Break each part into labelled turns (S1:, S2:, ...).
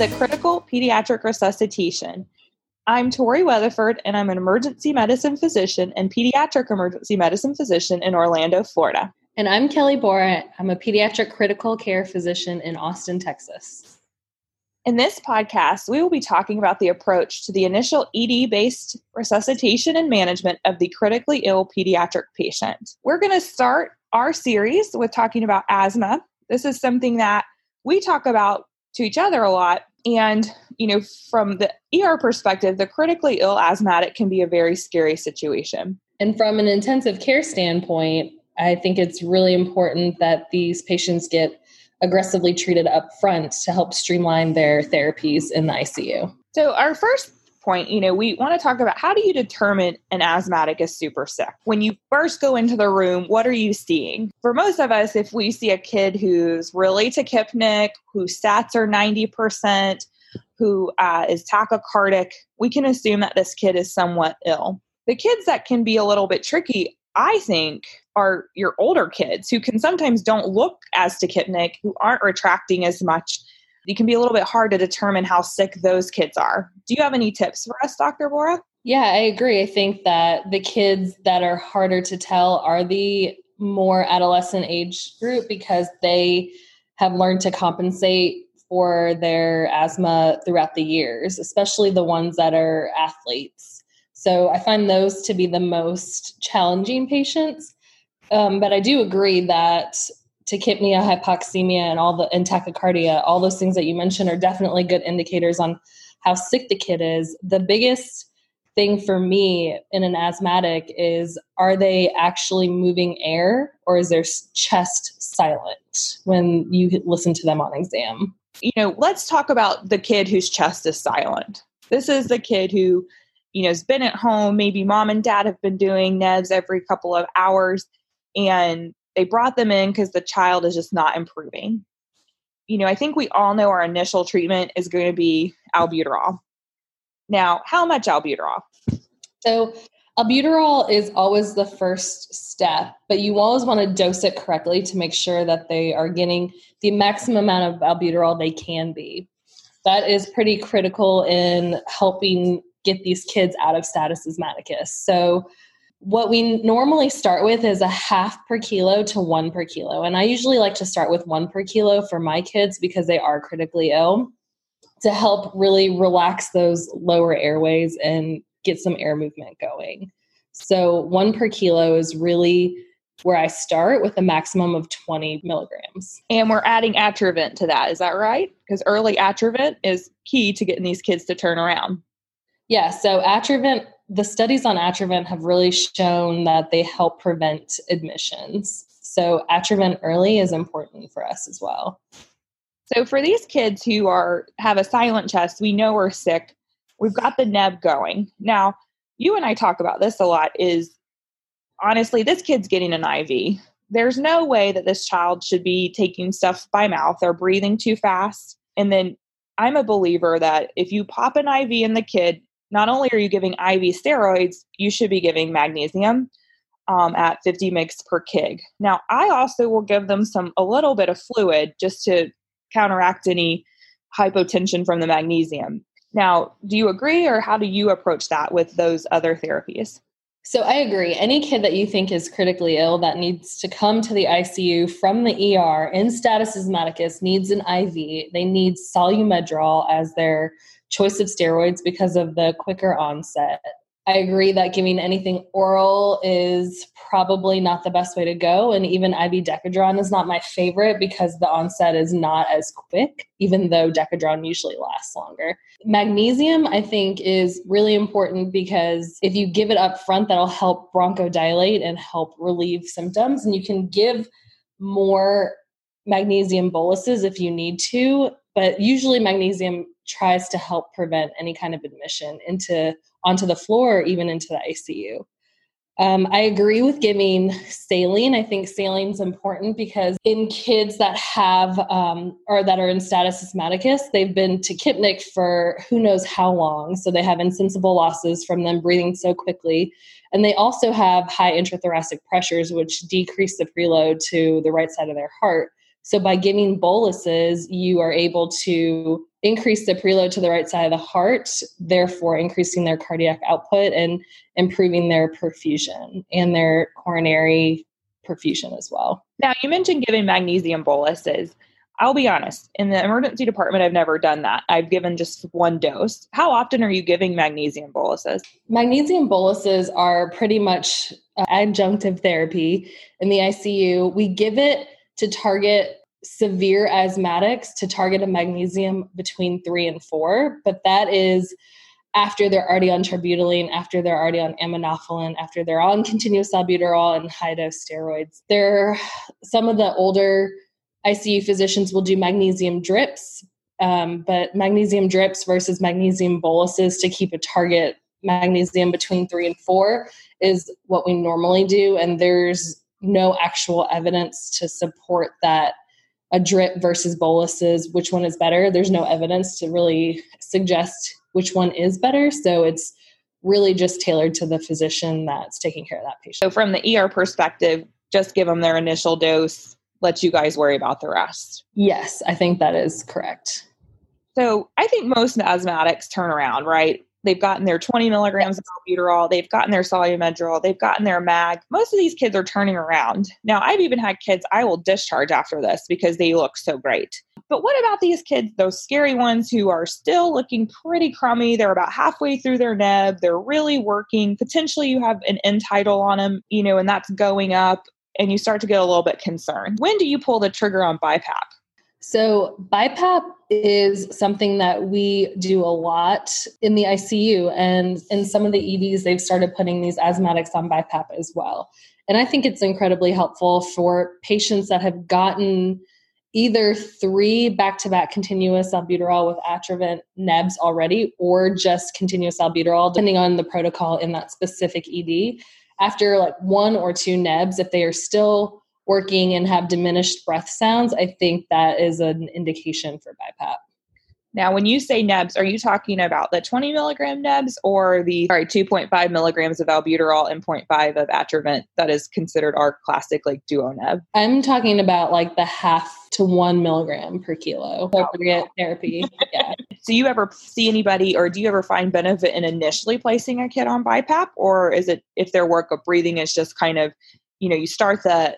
S1: the Critical Pediatric Resuscitation. I'm Tori Weatherford, and I'm an emergency medicine physician and pediatric emergency medicine physician in Orlando, Florida.
S2: And I'm Kelly Borat. I'm a pediatric critical care physician in Austin, Texas.
S1: In this podcast, we will be talking about the approach to the initial ED based resuscitation and management of the critically ill pediatric patient. We're going to start our series with talking about asthma. This is something that we talk about to each other a lot. And, you know, from the ER perspective, the critically ill asthmatic can be a very scary situation.
S2: And from an intensive care standpoint, I think it's really important that these patients get aggressively treated up front to help streamline their therapies in the ICU.
S1: So, our first point, you know, we want to talk about how do you determine an asthmatic is super sick? When you first go into the room, what are you seeing? For most of us, if we see a kid who's really tachypneic, whose stats are 90%, who uh, is tachycardic, we can assume that this kid is somewhat ill. The kids that can be a little bit tricky, I think, are your older kids who can sometimes don't look as tachypneic, who aren't retracting as much. It can be a little bit hard to determine how sick those kids are. Do you have any tips for us, Dr. Bora?
S2: Yeah, I agree. I think that the kids that are harder to tell are the more adolescent age group because they have learned to compensate for their asthma throughout the years, especially the ones that are athletes. So I find those to be the most challenging patients. Um, but I do agree that tachypnea, hypoxemia, and all the and tachycardia, all those things that you mentioned are definitely good indicators on how sick the kid is. The biggest thing for me in an asthmatic is are they actually moving air or is their chest silent when you listen to them on exam?
S1: You know, let's talk about the kid whose chest is silent. This is the kid who, you know, has been at home. Maybe mom and dad have been doing nebs every couple of hours and they brought them in because the child is just not improving. You know, I think we all know our initial treatment is going to be albuterol. Now, how much albuterol?
S2: So, albuterol is always the first step, but you always want to dose it correctly to make sure that they are getting the maximum amount of albuterol they can be. That is pretty critical in helping get these kids out of status asthmaticus. So, what we normally start with is a half per kilo to one per kilo. And I usually like to start with one per kilo for my kids because they are critically ill to help really relax those lower airways and get some air movement going. So, one per kilo is really where I start with a maximum of 20 milligrams.
S1: And we're adding Atrovent to that. Is that right? Because early Atrovent is key to getting these kids to turn around.
S2: Yeah, so Atrovent the studies on Atrovent have really shown that they help prevent admissions. So Atrovent early is important for us as well.
S1: So for these kids who are have a silent chest, we know we're sick. We've got the neb going. Now, you and I talk about this a lot is honestly this kid's getting an IV. There's no way that this child should be taking stuff by mouth or breathing too fast. And then I'm a believer that if you pop an IV in the kid, not only are you giving IV steroids, you should be giving magnesium um, at 50 mg per kg. Now, I also will give them some a little bit of fluid just to counteract any hypotension from the magnesium. Now, do you agree, or how do you approach that with those other therapies?
S2: So I agree. Any kid that you think is critically ill that needs to come to the ICU from the ER in status asthmaticus needs an IV. They need Solu-Medrol as their choice of steroids because of the quicker onset. I agree that giving anything oral is probably not the best way to go. And even IV Decadron is not my favorite because the onset is not as quick, even though Decadron usually lasts longer. Magnesium, I think, is really important because if you give it up front, that'll help bronchodilate and help relieve symptoms. And you can give more magnesium boluses if you need to, but usually magnesium tries to help prevent any kind of admission into onto the floor or even into the ICU. Um, I agree with giving saline. I think saline is important because in kids that have um, or that are in status asthmaticus, they've been tachypneic for who knows how long. So they have insensible losses from them breathing so quickly. And they also have high intrathoracic pressures, which decrease the preload to the right side of their heart. So by giving boluses, you are able to increase the preload to the right side of the heart, therefore increasing their cardiac output and improving their perfusion and their coronary perfusion as well.
S1: Now, you mentioned giving magnesium boluses. I'll be honest, in the emergency department, I've never done that. I've given just one dose. How often are you giving magnesium boluses?
S2: Magnesium boluses are pretty much uh, adjunctive therapy in the ICU. We give it to target severe asthmatics to target a magnesium between three and four, but that is after they're already on terbutaline, after they're already on aminophylline, after they're on continuous albuterol and high dose steroids. There, some of the older ICU physicians will do magnesium drips, um, but magnesium drips versus magnesium boluses to keep a target magnesium between three and four is what we normally do, and there's no actual evidence to support that a drip versus boluses, which one is better. There's no evidence to really suggest which one is better. So it's really just tailored to the physician that's taking care of that patient.
S1: So, from the ER perspective, just give them their initial dose, let you guys worry about the rest.
S2: Yes, I think that is correct.
S1: So, I think most asthmatics turn around, right? They've gotten their 20 milligrams of albuterol, they've gotten their Solu-Medrol, they've gotten their mag. Most of these kids are turning around. Now, I've even had kids I will discharge after this because they look so great. But what about these kids, those scary ones who are still looking pretty crummy? They're about halfway through their neb, they're really working. Potentially, you have an end tidal on them, you know, and that's going up, and you start to get a little bit concerned. When do you pull the trigger on BiPAP?
S2: So, BiPAP is something that we do a lot in the ICU. And in some of the EDs, they've started putting these asthmatics on BiPAP as well. And I think it's incredibly helpful for patients that have gotten either three back to back continuous albuterol with Atrovent nebs already, or just continuous albuterol, depending on the protocol in that specific ED. After like one or two nebs, if they are still working and have diminished breath sounds, I think that is an indication for BiPAP.
S1: Now, when you say nebs, are you talking about the 20 milligram nebs or the sorry 2.5 milligrams of albuterol and 0.5 of Atrovent that is considered our classic like duo neb?
S2: I'm talking about like the half to one milligram per kilo appropriate therapy. Yeah.
S1: so you ever see anybody or do you ever find benefit in initially placing a kid on BiPAP or is it if their work of breathing is just kind of, you know, you start the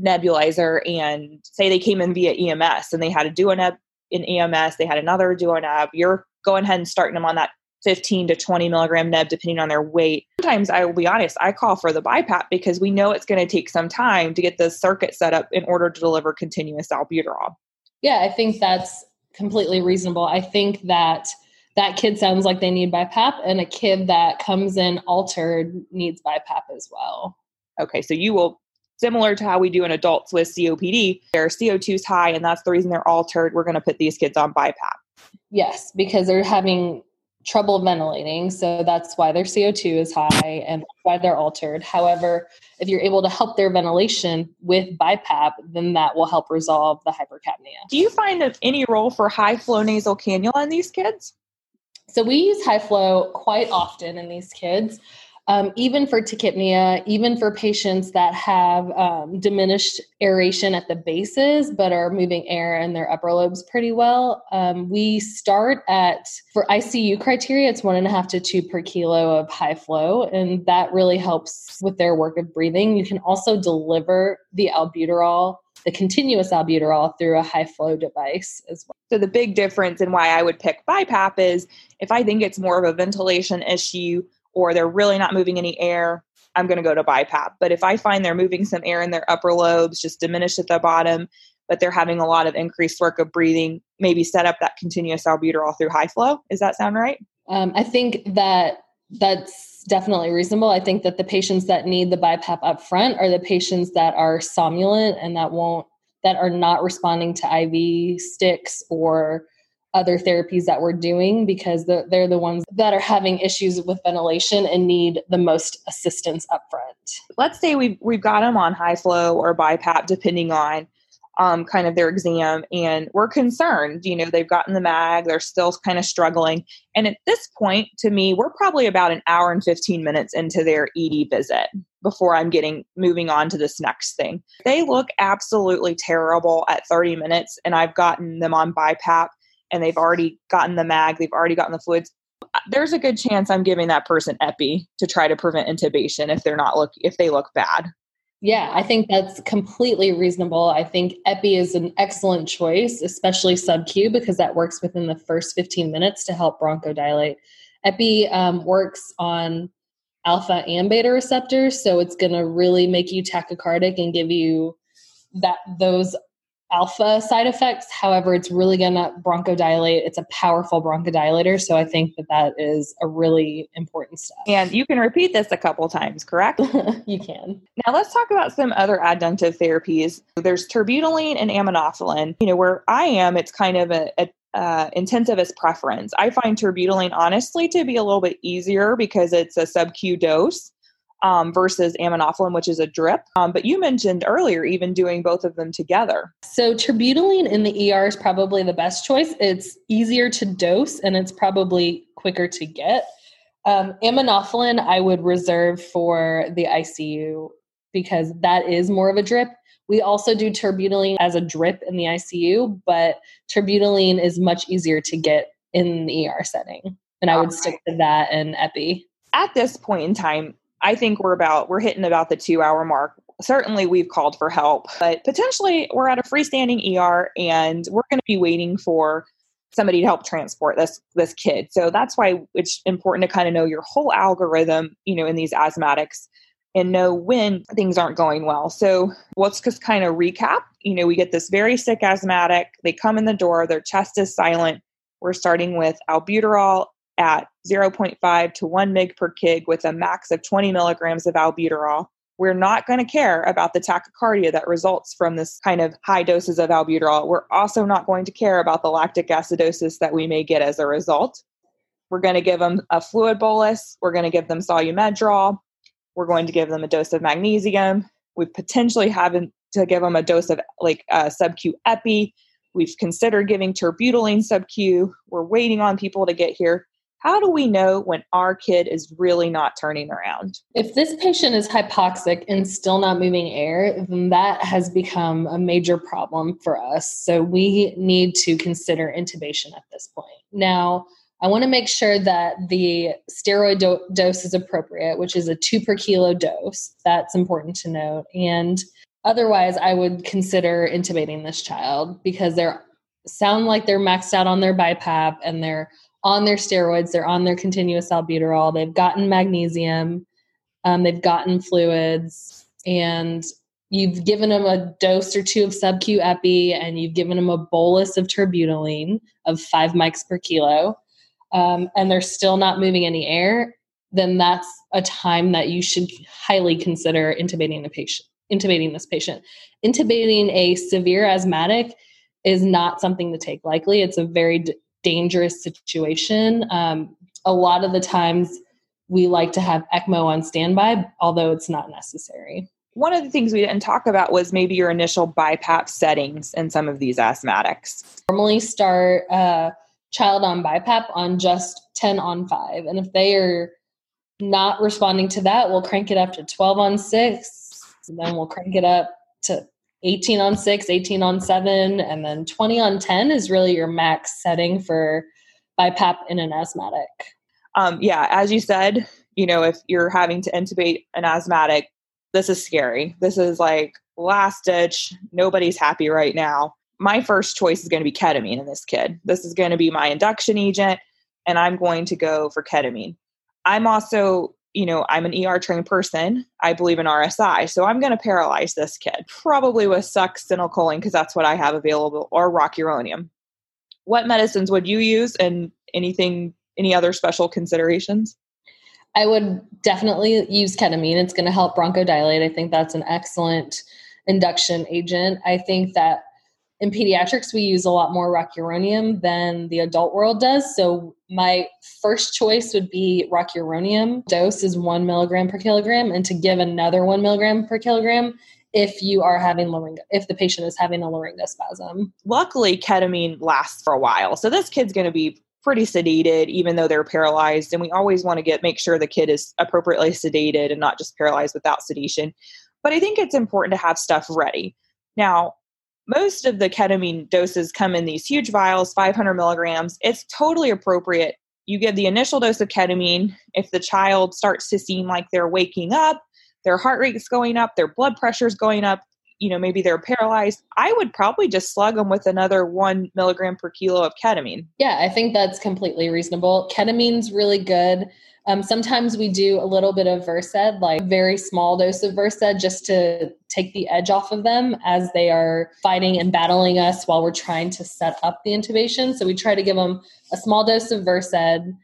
S1: nebulizer and say they came in via EMS and they had a duo neb in EMS, they had another duo neb. You're going ahead and starting them on that 15 to 20 milligram neb depending on their weight. Sometimes I will be honest, I call for the BiPAP because we know it's going to take some time to get the circuit set up in order to deliver continuous albuterol.
S2: Yeah, I think that's completely reasonable. I think that that kid sounds like they need BiPAP, and a kid that comes in altered needs BiPAP as well.
S1: Okay, so you will similar to how we do in adults with COPD. Their CO2 is high, and that's the reason they're altered. We're going to put these kids on BiPAP.
S2: Yes, because they're having trouble ventilating. So that's why their CO2 is high and why they're altered. However, if you're able to help their ventilation with BiPAP, then that will help resolve the hypercapnia.
S1: Do you find any role for high flow nasal cannula in these kids?
S2: So we use high flow quite often in these kids um, even for tachypnea, even for patients that have um, diminished aeration at the bases but are moving air in their upper lobes pretty well, um, we start at, for ICU criteria, it's one and a half to two per kilo of high flow, and that really helps with their work of breathing. You can also deliver the albuterol the continuous albuterol through a high flow device as well.
S1: So the big difference in why I would pick BiPAP is if I think it's more of a ventilation issue or they're really not moving any air, I'm going to go to BiPAP. But if I find they're moving some air in their upper lobes, just diminished at the bottom, but they're having a lot of increased work of breathing, maybe set up that continuous albuterol through high flow. Does that sound right?
S2: Um, I think that that's definitely reasonable. I think that the patients that need the BiPAP up front are the patients that are somnolent and that won't that are not responding to IV sticks or other therapies that we're doing because they're, they're the ones that are having issues with ventilation and need the most assistance up front.
S1: Let's say we've, we've got them on high flow or BiPAP, depending on um, kind of their exam, and we're concerned. You know, they've gotten the mag, they're still kind of struggling. And at this point, to me, we're probably about an hour and 15 minutes into their ED visit before I'm getting moving on to this next thing. They look absolutely terrible at 30 minutes, and I've gotten them on BiPAP and they've already gotten the mag, they've already gotten the fluids, there's a good chance I'm giving that person epi to try to prevent intubation if they're not look if they look bad.
S2: Yeah, I think that's completely reasonable. I think epi is an excellent choice, especially sub Q, because that works within the first 15 minutes to help bronchodilate. Epi um, works on alpha and beta receptors, so it's going to really make you tachycardic and give you that those alpha side effects. However, it's really going to bronchodilate. It's a powerful bronchodilator. So I think that that is a really important step.
S1: And you can repeat this a couple times, correct?
S2: you can.
S1: Now let's talk about some other adjunctive therapies. There's terbutaline and aminophylline. You know, where I am, it's kind of a, a uh, intensivist preference. I find terbutaline honestly to be a little bit easier because it's a sub Q dose um, versus aminophylline, which is a drip. Um, but you mentioned earlier even doing both of them together.
S2: So terbutaline in the ER is probably the best choice. It's easier to dose and it's probably quicker to get. Um, aminophylline, I would reserve for the ICU because that is more of a drip. We also do terbutaline as a drip in the ICU, but terbutaline is much easier to get in the ER setting. And I would right. stick to that and epi.
S1: At this point in time, I think we're about we're hitting about the two hour mark. Certainly, we've called for help, but potentially we're at a freestanding ER and we're going to be waiting for somebody to help transport this this kid. So that's why it's important to kind of know your whole algorithm, you know, in these asthmatics and know when things aren't going well. So let's just kind of recap. You know, we get this very sick asthmatic. They come in the door, their chest is silent. We're starting with albuterol at 0.5 to 1 mg per kg with a max of 20 milligrams of albuterol. We're not going to care about the tachycardia that results from this kind of high doses of albuterol. We're also not going to care about the lactic acidosis that we may get as a result. We're going to give them a fluid bolus. We're going to give them Solu-Medrol. We're going to give them a dose of magnesium. We potentially have to give them a dose of like uh, sub Q epi. We've considered giving terbutaline sub Q. We're waiting on people to get here how do we know when our kid is really not turning around?
S2: If this patient is hypoxic and still not moving air, then that has become a major problem for us. So we need to consider intubation at this point. Now, I want to make sure that the steroid do- dose is appropriate, which is a two per kilo dose. That's important to note. And otherwise, I would consider intubating this child because they sound like they're maxed out on their BiPAP and they're on their steroids, they're on their continuous albuterol, they've gotten magnesium, um, they've gotten fluids, and you've given them a dose or two of sub-Q epi, and you've given them a bolus of terbutaline of five mics per kilo, um, and they're still not moving any air, then that's a time that you should highly consider intubating the patient. Intubating this patient. Intubating a severe asthmatic is not something to take lightly. It's a very dangerous situation. Um, a lot of the times, we like to have ECMO on standby, although it's not necessary.
S1: One of the things we didn't talk about was maybe your initial BiPAP settings in some of these asthmatics.
S2: Normally, start a child on BiPAP on just 10 on 5. And if they are not responding to that, we'll crank it up to 12 on 6. And then we'll crank it up to 18 on 6, 18 on 7, and then 20 on 10 is really your max setting for BiPAP in an asthmatic.
S1: Um, yeah, as you said, you know, if you're having to intubate an asthmatic, this is scary. This is like last ditch. Nobody's happy right now. My first choice is going to be ketamine in this kid. This is going to be my induction agent, and I'm going to go for ketamine. I'm also you know, I'm an ER trained person. I believe in RSI. So I'm going to paralyze this kid, probably with succinylcholine because that's what I have available, or rocuronium. What medicines would you use and anything, any other special considerations?
S2: I would definitely use ketamine. It's going to help bronchodilate. I think that's an excellent induction agent. I think that in pediatrics, we use a lot more rocuronium than the adult world does. So my first choice would be rocuronium. Dose is one milligram per kilogram, and to give another one milligram per kilogram if you are having laryngo, if the patient is having a laryngospasm.
S1: Luckily, ketamine lasts for a while, so this kid's going to be pretty sedated even though they're paralyzed and we always want to get make sure the kid is appropriately sedated and not just paralyzed without sedation but i think it's important to have stuff ready now most of the ketamine doses come in these huge vials, 500 milligrams. It's totally appropriate. You give the initial dose of ketamine. If the child starts to seem like they're waking up, their heart rate's going up, their blood pressure's going up, you know, maybe they're paralyzed, I would probably just slug them with another one milligram per kilo of ketamine.
S2: Yeah, I think that's completely reasonable. Ketamine's really good. Um, sometimes we do a little bit of Versed, like very small dose of Versed, just to take the edge off of them as they are fighting and battling us while we're trying to set up the intubation. So we try to give them a small dose of Versed,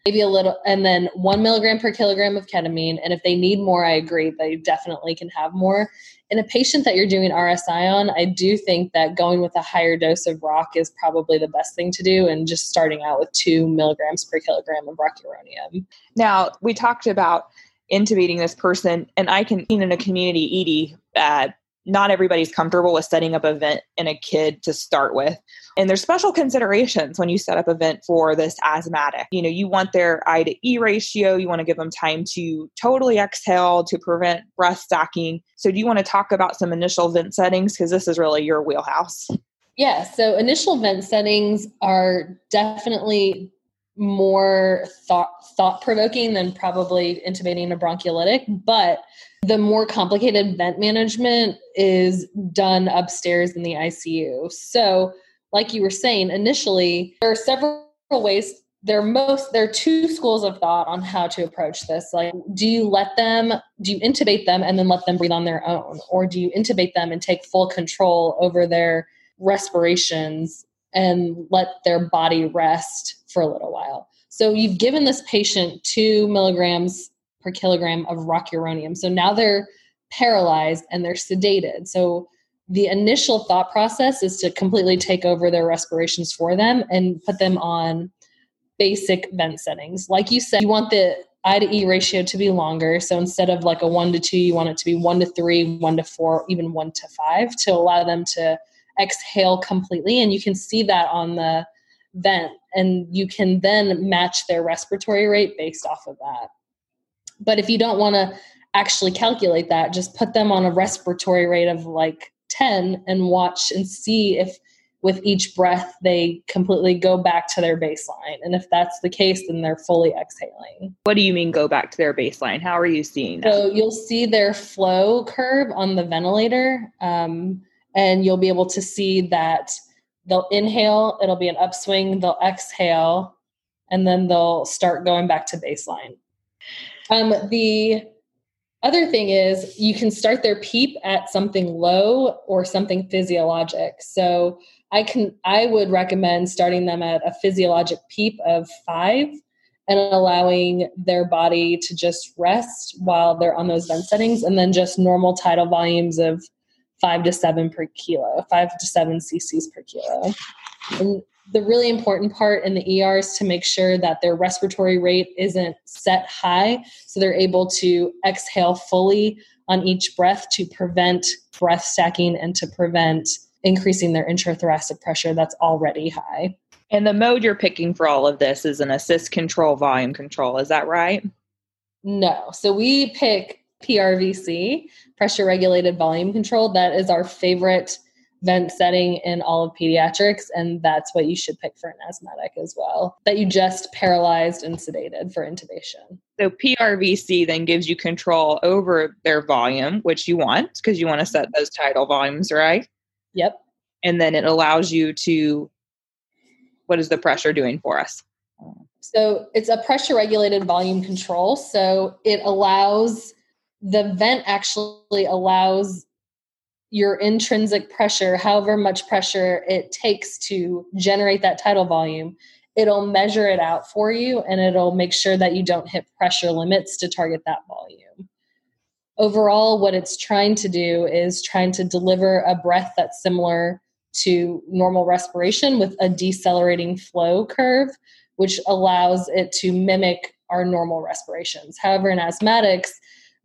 S2: maybe a little, and then one milligram per kilogram of ketamine. And if they need more, I agree, they definitely can have more in a patient that you're doing RSI on, I do think that going with a higher dose of rock is probably the best thing to do and just starting out with two milligrams per kilogram of rocuronium.
S1: Now, we talked about intubating this person, and I can, in a community ED, uh, not everybody's comfortable with setting up a vent in a kid to start with. And there's special considerations when you set up a vent for this asthmatic. You know, you want their I to E ratio, you want to give them time to totally exhale to prevent breath stacking. So, do you want to talk about some initial vent settings? Because this is really your wheelhouse.
S2: Yeah, so initial vent settings are definitely more thought thought provoking than probably intubating a bronchiolitic, but the more complicated vent management is done upstairs in the ICU. So, like you were saying initially, there are several ways there are most there are two schools of thought on how to approach this like do you let them do you intubate them and then let them breathe on their own or do you intubate them and take full control over their respirations and let their body rest for a little while so you've given this patient two milligrams per kilogram of rocuronium. So now they're paralyzed and they're sedated. So the initial thought process is to completely take over their respirations for them and put them on basic vent settings. Like you said, you want the I to E ratio to be longer. So instead of like a one to two, you want it to be one to three, one to four, even one to five to allow them to exhale completely. And you can see that on the vent, and you can then match their respiratory rate based off of that. But if you don't want to actually calculate that, just put them on a respiratory rate of like 10 and watch and see if with each breath they completely go back to their baseline. And if that's the case, then they're fully exhaling.
S1: What do you mean go back to their baseline? How are you seeing that?
S2: So you'll see their flow curve on the ventilator, um, and you'll be able to see that they'll inhale, it'll be an upswing, they'll exhale, and then they'll start going back to baseline. Um, the other thing is you can start their PEEP at something low or something physiologic. So I can I would recommend starting them at a physiologic PEEP of five and allowing their body to just rest while they're on those vent settings and then just normal tidal volumes of five to seven per kilo, five to seven cc's per kilo. And the really important part in the ER is to make sure that their respiratory rate isn't set high so they're able to exhale fully on each breath to prevent breath stacking and to prevent increasing their intrathoracic pressure that's already high.
S1: And the mode you're picking for all of this is an assist control volume control, is that right?
S2: No. So we pick PRVC, pressure regulated volume control. That is our favorite vent setting in all of pediatrics, and that's what you should pick for an asthmatic as well. That you just paralyzed and sedated for intubation.
S1: So PRVC then gives you control over their volume, which you want because you want to set mm-hmm. those tidal volumes, right?
S2: Yep.
S1: And then it allows you to what is the pressure doing for us?
S2: So it's a pressure regulated volume control. So it allows the vent actually allows your intrinsic pressure, however much pressure it takes to generate that tidal volume, it'll measure it out for you and it'll make sure that you don't hit pressure limits to target that volume. Overall, what it's trying to do is trying to deliver a breath that's similar to normal respiration with a decelerating flow curve, which allows it to mimic our normal respirations. However, in asthmatics,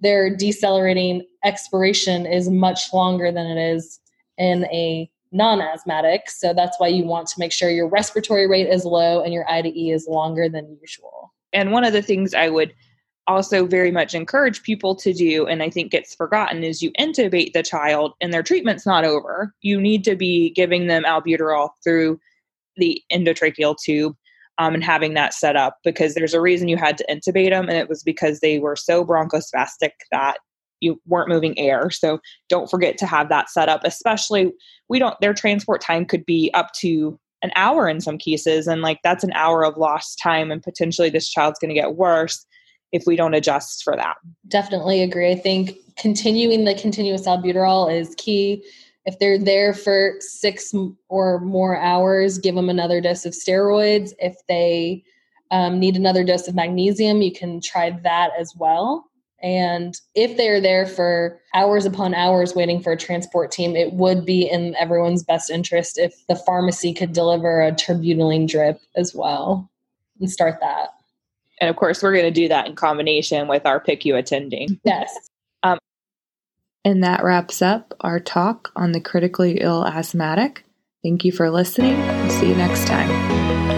S2: their decelerating expiration is much longer than it is in a non-asthmatic. So that's why you want to make sure your respiratory rate is low and your i to e is longer than usual.
S1: And one of the things i would also very much encourage people to do, and I think gets forgotten, is you intubate the child and their treatment's not over. You need to be giving them albuterol through the endotracheal tube um, and having that set up because there's a reason you had to intubate them, and it was because they were so bronchospastic that you weren't moving air. So don't forget to have that set up, especially we don't, their transport time could be up to an hour in some cases. And like that's an hour of lost time, and potentially this child's going to get worse if we don't adjust for that.
S2: Definitely agree. I think continuing the continuous albuterol is key. If they're there for six or more hours, give them another dose of steroids. If they um, need another dose of magnesium, you can try that as well. And if they're there for hours upon hours waiting for a transport team, it would be in everyone's best interest if the pharmacy could deliver a terbutaline drip as well and start that.
S1: And of course, we're going to do that in combination with our PICU attending.
S2: Yes.
S3: And that wraps up our talk on the critically ill asthmatic. Thank you for listening. We'll see you next time.